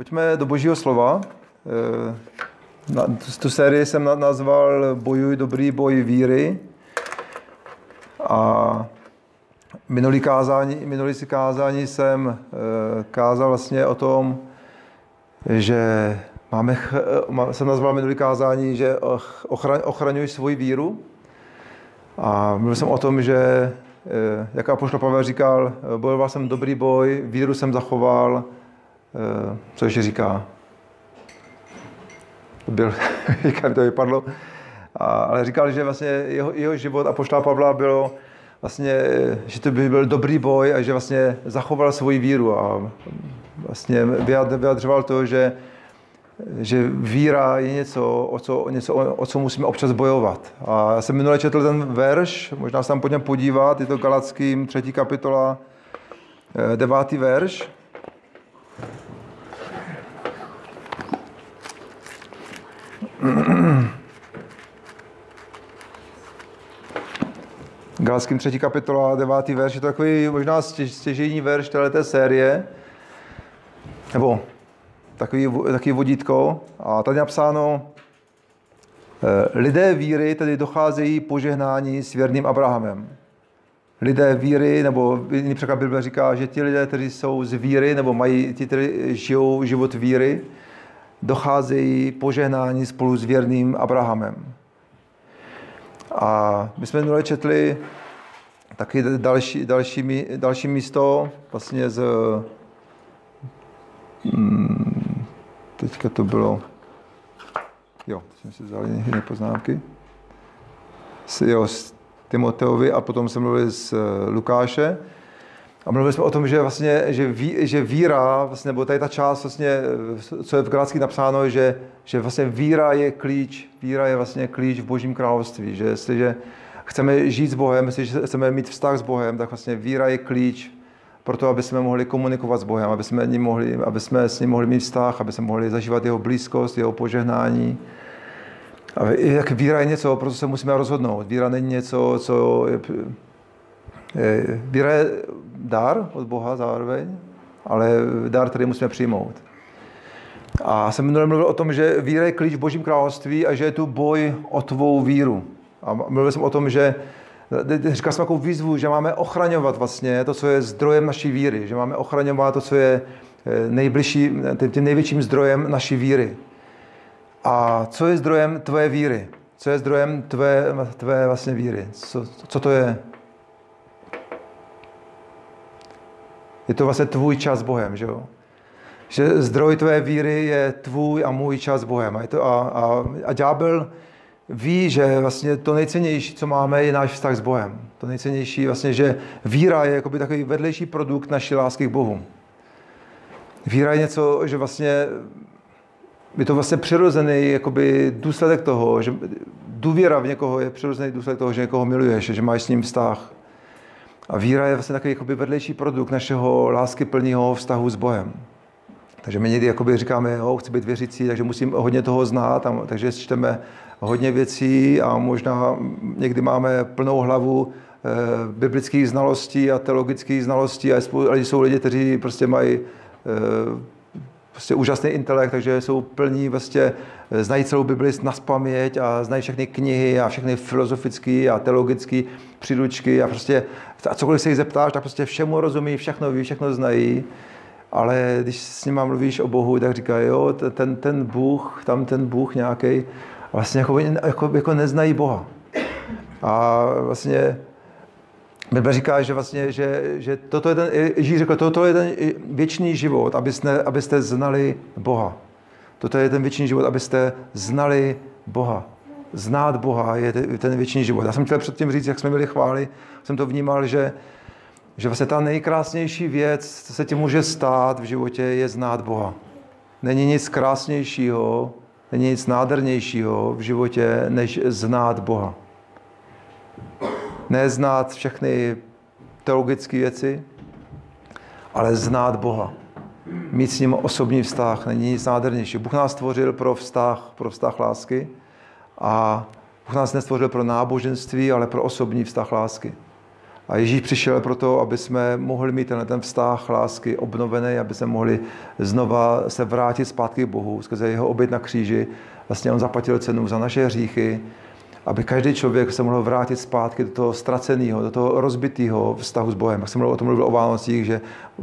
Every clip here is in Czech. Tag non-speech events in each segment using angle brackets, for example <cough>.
Pojďme do božího slova. Eh, na, tu sérii jsem nazval Bojuj dobrý boj víry. A minulý, kázání, minulý si kázání jsem eh, kázal vlastně o tom, že máme, jsem nazval minulý kázání, že ochraň, ochraňuj svoji víru. A mluvil jsem o tom, že eh, jak Apoštol Pavel říkal, bojoval jsem dobrý boj, víru jsem zachoval, Co ještě říká? Byl, <laughs> jak to vypadlo, a, ale říkal, že vlastně jeho, jeho život a poštá Pavla bylo vlastně, že to by byl dobrý boj a že vlastně zachoval svoji víru a vlastně vyjadřoval to, že, že víra je něco o, co, něco, o co musíme občas bojovat. A já jsem minule četl ten verš, možná se tam pojďme podívat, je to Galackým třetí kapitola, eh, devátý verš. <clears throat> Galským třetí kapitola, devátý verš, je to takový možná stěžejní verš této série, nebo takový, takový vodítko. A tady napsáno, eh, lidé víry tedy docházejí požehnání s věrným Abrahamem. Lidé víry, nebo jiný překlad Bible říká, že ti lidé, kteří jsou z víry, nebo mají, ti, kteří žijou život víry, docházejí požehnání spolu s věrným Abrahamem. A my jsme minule četli taky další, další, další místo, vlastně z... Hmm, teďka to bylo... Jo, jsem si vzal jiné poznámky. S, jo, s Timoteovi a potom jsem mluvil s Lukáše. A mluvili jsme o tom, že vlastně, že, ví, že víra, vlastně, nebo tady ta část, vlastně, co je v Galacký napsáno, že, že vlastně víra je klíč, víra je vlastně klíč v Božím království, že jestliže chceme žít s Bohem, jestliže chceme mít vztah s Bohem, tak vlastně víra je klíč pro to, aby jsme mohli komunikovat s Bohem, aby jsme, mohli, aby jsme s ním mohli mít vztah, aby jsme mohli zažívat jeho blízkost, jeho požehnání. A jak víra je něco, pro co se musíme rozhodnout. Víra není něco, co je, víra je dar od Boha zároveň, ale dar, který musíme přijmout. A jsem minule mluvil o tom, že víra je klíč v Božím království a že je tu boj o tvou víru. A mluvil jsem o tom, že říkal jsem takovou výzvu, že máme ochraňovat vlastně to, co je zdrojem naší víry, že máme ochraňovat to, co je eh, nejbližší, tím největším zdrojem naší víry. A co je zdrojem tvé víry? Co je zdrojem tvé, tvé vlastně víry? Co, co to je? Je to vlastně tvůj čas s Bohem, že jo? Že zdroj tvé víry je tvůj a můj čas s Bohem. A, je to, a, a, a ďábel ví, že vlastně to nejcennější, co máme, je náš vztah s Bohem. To nejcennější vlastně, že víra je jakoby takový vedlejší produkt naší lásky k Bohu. Víra je něco, že vlastně je to vlastně přirozený jakoby důsledek toho, že důvěra v někoho je přirozený důsledek toho, že někoho miluješ, že máš s ním vztah. A víra je vlastně takový vedlejší produkt našeho lásky plného vztahu s Bohem. Takže my někdy jakoby říkáme, jo, chci být věřící, takže musím hodně toho znát, a, takže čteme hodně věcí a možná někdy máme plnou hlavu e, biblických znalostí a teologických znalostí a jsou lidi, kteří prostě mají e, prostě úžasný intelekt, takže jsou plní vlastně, znají celou Bibli na spaměť a znají všechny knihy a všechny filozofické a teologické příručky a prostě a cokoliv se jich zeptáš, tak prostě všemu rozumí, všechno ví, všechno znají. Ale když s nima mluvíš o Bohu, tak říkají, jo, ten, ten Bůh, tam ten Bůh nějaký, vlastně jako, jako, jako neznají Boha. A vlastně Bible říká, že vlastně, že, že toto je ten, Ježíš řekl, toto je ten věčný život, abyste, abyste znali Boha. Toto je ten věčný život, abyste znali Boha. Znát Boha je ten věčný život. Já jsem chtěl předtím říct, jak jsme byli chváli, jsem to vnímal, že, že vlastně ta nejkrásnější věc, co se ti může stát v životě, je znát Boha. Není nic krásnějšího, není nic nádhernějšího v životě, než znát Boha neznát všechny teologické věci, ale znát Boha. Mít s ním osobní vztah není nic nádhernější. Bůh nás stvořil pro vztah, pro vztah lásky a Bůh nás nestvořil pro náboženství, ale pro osobní vztah lásky. A Ježíš přišel proto, aby jsme mohli mít tenhle ten vztah lásky obnovený, aby jsme mohli znova se vrátit zpátky k Bohu skrze jeho oběť na kříži. Vlastně on zaplatil cenu za naše hříchy, aby každý člověk se mohl vrátit zpátky do toho ztraceného, do toho rozbitého vztahu s Bohem. Jak jsem mluvil o tom mluvil o Vánocích, že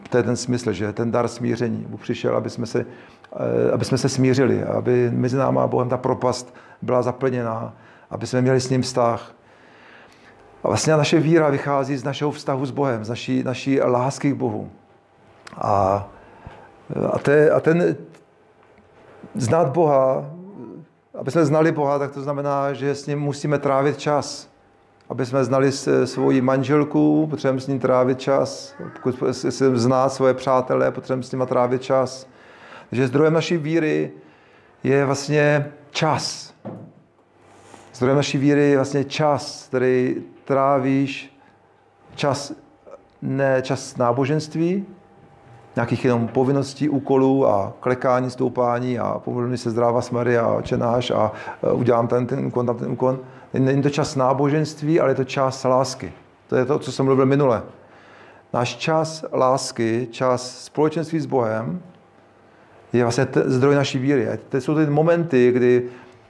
to je ten smysl, že ten dar smíření. Bůh přišel, aby jsme se, eh, aby jsme se smířili, aby mezi náma a Bohem ta propast byla zaplněná, aby jsme měli s ním vztah. A vlastně naše víra vychází z našeho vztahu s Bohem, z naší, naší lásky k Bohu. A, a, te, a ten znát Boha aby jsme znali Boha, tak to znamená, že s ním musíme trávit čas. Aby jsme znali svoji manželku, potřebujeme s ním trávit čas. Pokud se zná svoje přátelé, potřebujeme s nimi trávit čas. Takže zdrojem naší víry je vlastně čas. Zdrojem naší víry je vlastně čas, který trávíš čas, ne čas náboženství, nějakých jenom povinností, úkolů a klekání, stoupání a pomluvím se zdráva smary a čenáš a e, udělám ten, ten úkon, tam ten úkon. Není to čas náboženství, ale je to čas lásky. To je to, co jsem mluvil minule. Náš čas lásky, čas společenství s Bohem je vlastně zdroj naší víry. To jsou ty momenty, kdy,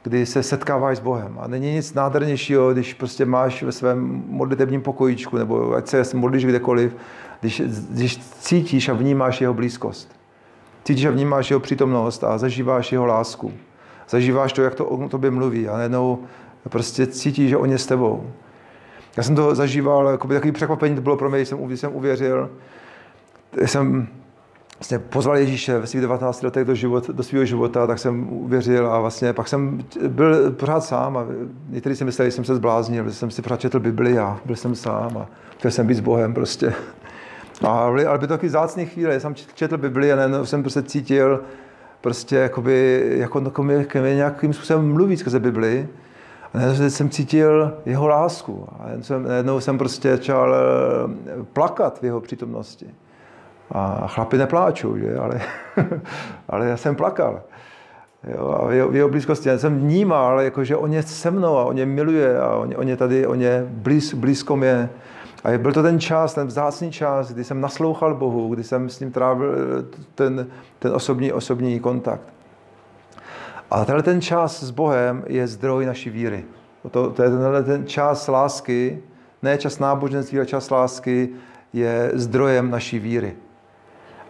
kdy se setkáváš s Bohem. A není nic nádhernějšího, když prostě máš ve svém modlitebním pokojíčku, nebo ať se modlíš kdekoliv, když, když cítíš a vnímáš jeho blízkost. Cítíš a vnímáš jeho přítomnost a zažíváš jeho lásku. Zažíváš to, jak to o tobě mluví a najednou prostě cítíš, že on je s tebou. Já jsem to zažíval, jako by takový překvapení to bylo pro mě, když jsem, když jsem uvěřil. Jsem vlastně pozval Ježíše ve svých 19 letech do, život, do svého života, tak jsem uvěřil a vlastně pak jsem byl pořád sám a někteří si mysleli, že jsem se zbláznil, že jsem si pořád četl Bibli a byl jsem sám a chtěl jsem být s Bohem prostě. A ale byly to taky zácné chvíle, jsem četl Bibli a najednou jsem prostě cítil, prostě jakoby, jako, jako mě, jako mě nějakým způsobem mluví skrze Bibli. A najednou jsem cítil jeho lásku. A najednou jsem prostě začal eh, plakat v jeho přítomnosti. A chlapi nepláčou, že? Ale, <laughs> ale já jsem plakal. Jo, a v jeho, v jeho blízkosti já jsem vnímal, jako, že on je se mnou a on je miluje a on, on je tady, on je blíz, blízko mě. A byl to ten čas, ten vzácný čas, kdy jsem naslouchal Bohu, kdy jsem s ním trávil eh, ten, ten osobní, osobní kontakt. A tenhle ten čas s Bohem je zdroj naší víry. To, to je tenhle ten čas lásky, ne čas náboženství, ale čas lásky je zdrojem naší víry.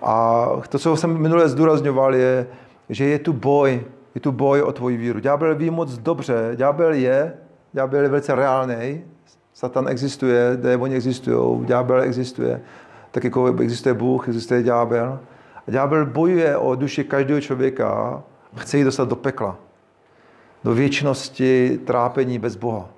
A to, co jsem minule zdůrazňoval, je, že je tu boj, je tu boj o tvoji víru. Ďábel ví moc dobře, ďábel je, ďábel je velice reálný, Satan existuje, démoni existují, ďábel existuje, tak jako existuje Bůh, existuje ďábel. A ďábel bojuje o duši každého člověka a chce ji dostat do pekla, do věčnosti trápení bez Boha.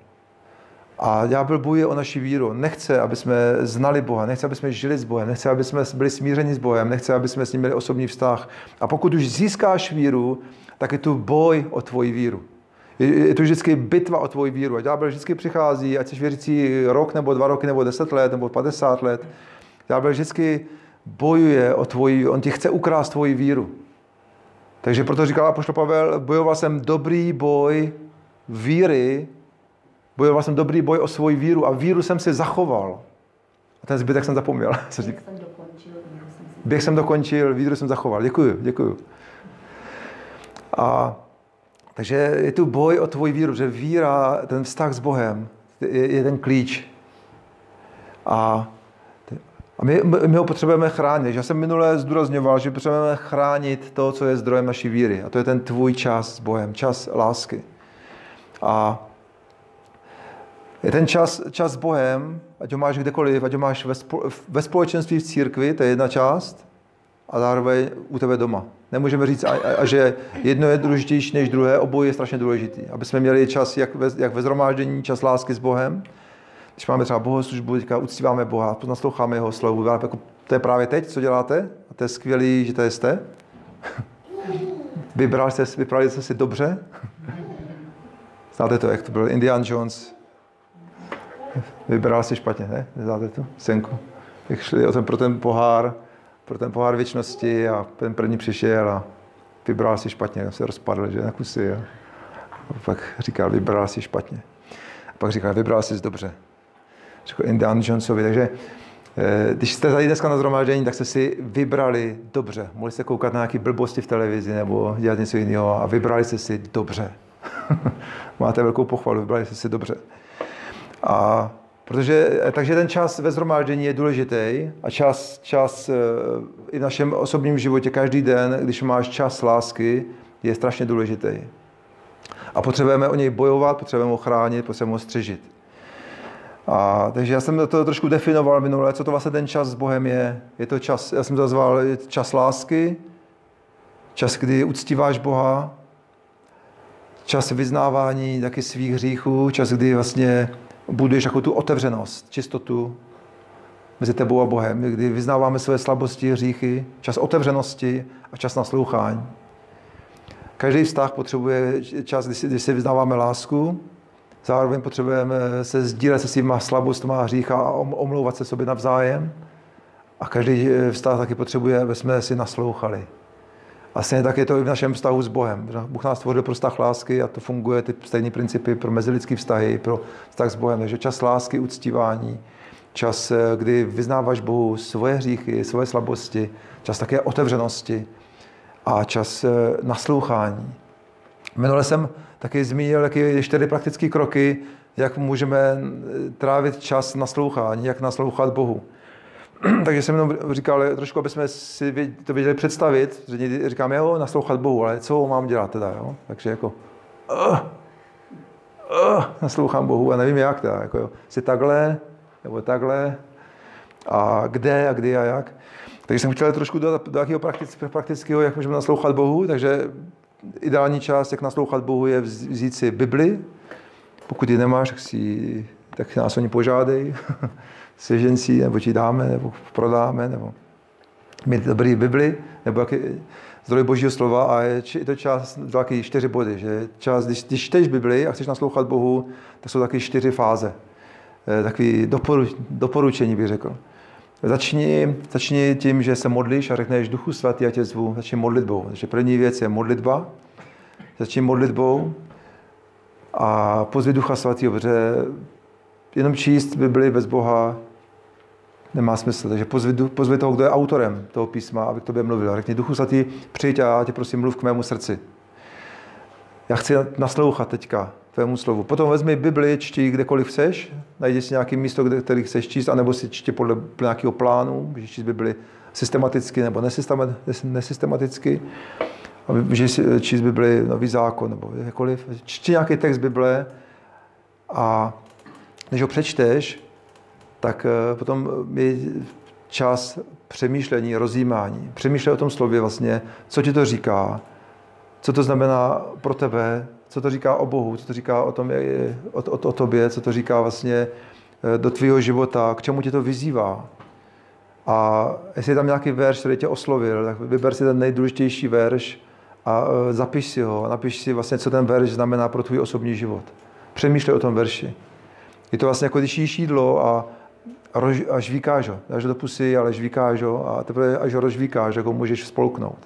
A ďábel bojuje o naši víru. Nechce, aby jsme znali Boha, nechce, aby jsme žili s Bohem, nechce, aby jsme byli smířeni s Bohem, nechce, aby jsme s ním měli osobní vztah. A pokud už získáš víru, tak je tu boj o tvoji víru. Je to vždycky bitva o tvoji víru. A ďábel vždycky přichází, ať jsi věřící rok, nebo dva roky, nebo deset let, nebo 50 let. Ďábel vždycky bojuje o tvoji, on ti chce ukrást tvoji víru. Takže proto říkal Apoštol Pavel, bojoval jsem dobrý boj víry, bojoval jsem dobrý boj o svoji víru a víru jsem si zachoval. A ten zbytek jsem zapomněl. <laughs> Běh jsem dokončil, Běh jsem dokončil, víru jsem zachoval. Děkuju, děkuju. A takže je tu boj o tvoji víru, že víra, ten vztah s Bohem je, je ten klíč. A, a my, my ho potřebujeme chránit. Já jsem minule zdůrazňoval, že potřebujeme chránit to, co je zdrojem naší víry. A to je ten tvůj čas s Bohem, čas lásky. A je ten čas, čas s Bohem, ať ho máš kdekoliv, ať ho máš ve, ve společenství v církvi, to je jedna část, a zároveň u tebe doma. Nemůžeme říct, a, a, a že jedno je důležitější než druhé, obojí je strašně důležitý. Aby jsme měli čas jak ve, jak ve zhromáždění, čas lásky s Bohem. Když máme třeba bohoslužbu, teďka uctíváme Boha, nasloucháme jeho slovu. Jako, to je právě teď, co děláte. A to je skvělé, že to jste. <laughs> Vybrali jste, vybrali jste si dobře. <laughs> Znáte to, jak to byl Indian Jones. Vybral si špatně, ne? Znáte to? Senku. Jak šli o ten, pro ten pohár, pro ten pohár věčnosti a ten první přišel a vybral si špatně, se rozpadl, že na kusy. A pak říkal, vybral si špatně. A pak říkal, vybral si dobře. řekl Indiana Jonesovi. Takže eh, když jste tady dneska na zhromáždění, tak jste si vybrali dobře. Mohli jste koukat na nějaké blbosti v televizi nebo dělat něco jiného a vybrali jste si dobře. <laughs> Máte velkou pochvalu, vybrali jste si dobře. A protože, takže ten čas ve zhromáždění je důležitý a čas, čas eh, i v našem osobním životě každý den, když máš čas lásky, je strašně důležitý. A potřebujeme o něj bojovat, potřebujeme ho chránit, potřebujeme ho střežit. A, takže já jsem to trošku definoval minule, co to vlastně ten čas s Bohem je. Je to čas, já jsem to nazval čas lásky, čas, kdy uctíváš Boha, čas vyznávání taky svých hříchů, čas, kdy vlastně buduješ jako tu otevřenost, čistotu mezi tebou a Bohem, kdy vyznáváme své slabosti, hříchy, čas otevřenosti a čas naslouchání. Každý vztah potřebuje čas, kdy si, kdy si vyznáváme lásku, zároveň potřebujeme se sdílet se svýma slabostmi a hřícha a omlouvat se sobě navzájem. A každý vztah taky potřebuje, aby jsme si naslouchali. Stejně tak je to i v našem vztahu s Bohem. Bůh nás stvořil pro vztah lásky a to funguje ty stejné principy pro mezilidské vztahy, pro vztah s Bohem. Takže čas lásky, uctívání, čas, kdy vyznáváš Bohu svoje hříchy, svoje slabosti, čas také otevřenosti, a čas eh, naslouchání. Minule jsem taky zmínil taky čtyři praktické kroky, jak můžeme eh, trávit čas naslouchání, jak naslouchat Bohu. <clears throat> Takže jsem jenom říkal trošku, aby jsme si to věděli představit, že někdy říkám, jo, naslouchat Bohu, ale co mám dělat teda, jo? Takže jako, uh, uh, naslouchám Bohu a nevím jak teda, jako jo, si takhle, nebo takhle, a kde a kdy a jak. Takže jsem chtěl trošku do, do jakého praktického, jak můžeme naslouchat Bohu, takže ideální čas, jak naslouchat Bohu, je vzít si Bibli. Pokud ji nemáš, tak, si, tak nás o ní požádej. <laughs> Sežen si, nebo ti dáme, nebo prodáme, nebo mít dobrý Bibli, nebo jaký zdroj Božího slova a je to čas, taky čtyři body, že čas, když, když čteš Bibli a chceš naslouchat Bohu, tak jsou taky čtyři fáze. Eh, doporu, doporučení bych řekl. Začni, začni tím, že se modlíš a řekneš Duchu svatý, já tě zvu. Začni modlitbou. Takže první věc je modlitba. Začni modlitbou a pozvi Ducha svatého, protože jenom číst Bibli bez Boha nemá smysl. Takže pozvi, pozvi toho, kdo je autorem toho písma, aby k tobě mluvil. Řekni Duchu svatý, přijď a já tě prosím mluv k mému srdci. Já chci naslouchat teďka tvému slovu. Potom vezmi Bibli, čti kdekoliv chceš, najdi si nějaké místo, kde, který chceš číst, anebo si čti podle nějakého plánu, můžeš číst Bibli systematicky nebo nesystematicky. A můžeš si číst Bibli nový zákon nebo jakkoliv. Čti nějaký text Bible a než ho přečteš, tak eh, potom je čas přemýšlení, rozjímání. Přemýšlej o tom slově vlastně, co ti to říká, co to znamená pro tebe, co to říká o Bohu, co to říká o, tom, o, o, o tobě, co to říká vlastně eh, do tvého života, k čemu tě to vyzývá. A jestli je tam nějaký verš, který tě oslovil, tak vyber si ten nejdůležitější verš a eh, zapiš si ho. Napiš si vlastně, co ten verš znamená pro tvůj osobní život. Přemýšlej o tom verši. Je to vlastně jako když jíš jídlo a, a žvíkáš ho. Dáš do pusy, ale žvíkáš ho a teprve až ho rozžvíkáš, jako můžeš spolknout.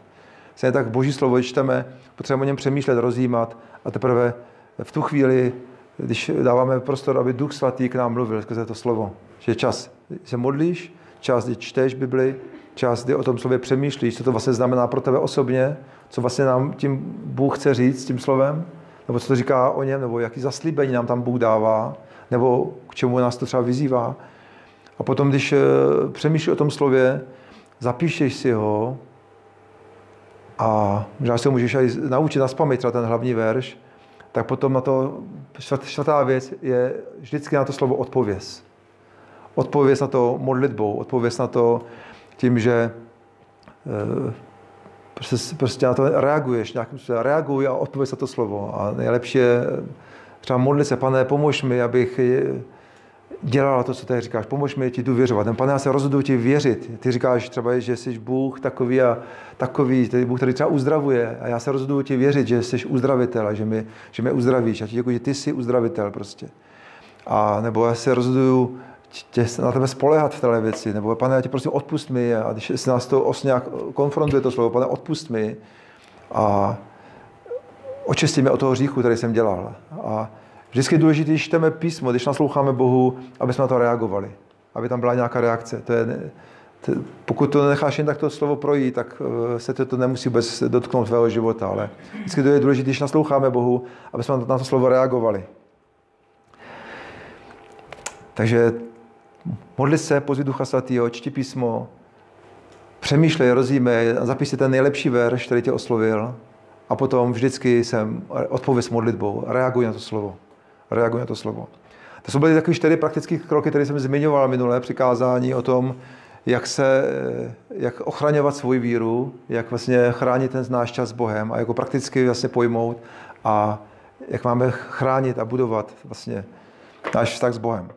Stejně tak Boží slovo čteme, potřebujeme o něm přemýšlet, rozjímat a teprve v tu chvíli, když dáváme prostor, aby Duch Svatý k nám mluvil skrze to slovo, že čas, se modlíš, čas, kdy čteš Bibli, čas, kdy o tom slově přemýšlíš, co to vlastně znamená pro tebe osobně, co vlastně nám tím Bůh chce říct tím slovem, nebo co to říká o něm, nebo jaký zaslíbení nám tam Bůh dává, nebo k čemu nás to třeba vyzývá. A potom, když eh, přemýšlíš o tom slově, zapíšeš si ho a možná se můžeš i naučit na spaměť ten hlavní verš, tak potom na to, čtvrtá věc je vždycky na to slovo odpověz. Odpověz na to modlitbou, odpověz na to tím, že eh, prostě, prostě na to reaguješ, nějakým způsobem reaguj a odpověz na to slovo. A nejlepší je třeba modlit se, pane, pomož mi, abych dělala to, co ty říkáš. Pomož mi ti důvěřovat. Ten pane, já se rozhoduji ti věřit. Ty říkáš třeba, že jsi Bůh takový a takový, tedy Bůh, který třeba uzdravuje. A já se rozhoduji ti věřit, že jsi uzdravitel a že mě, že mě uzdravíš. A ti děkuji, že ty jsi uzdravitel prostě. A nebo já se rozhoduji tě, na tebe spolehat v téhle věci. Nebo pane, já ti prosím odpust mi. A když se nás to os nějak konfrontuje to slovo, pane, odpust mi. A očistí mě od toho hříchu, který jsem dělal. A Vždycky je důležité, když čteme písmo, když nasloucháme Bohu, aby jsme na to reagovali. Aby tam byla nějaká reakce. To je, to, pokud to necháš jen tak to slovo projít, tak eh, se to, to nemusí vůbec dotknout tvého života. Ale vždycky to je důležité, když nasloucháme Bohu, aby jsme na to slovo reagovali. Takže modli se, pozvi Ducha Svatého, čti písmo, přemýšlej, rozjímej, zapiš si ten nejlepší verš, který tě oslovil a potom vždycky jsem odpověď s modlitbou, reaguj na to slovo. Reaguj na to slovo. To jsou byly takové čtyři praktické kroky, které jsem zmiňoval minulé přikázání o tom, jak, se, jak ochraňovat svou víru, jak vlastně chránit ten náš čas s Bohem a jako prakticky vlastně pojmout a jak máme chránit a budovat vlastně náš vztah s Bohem.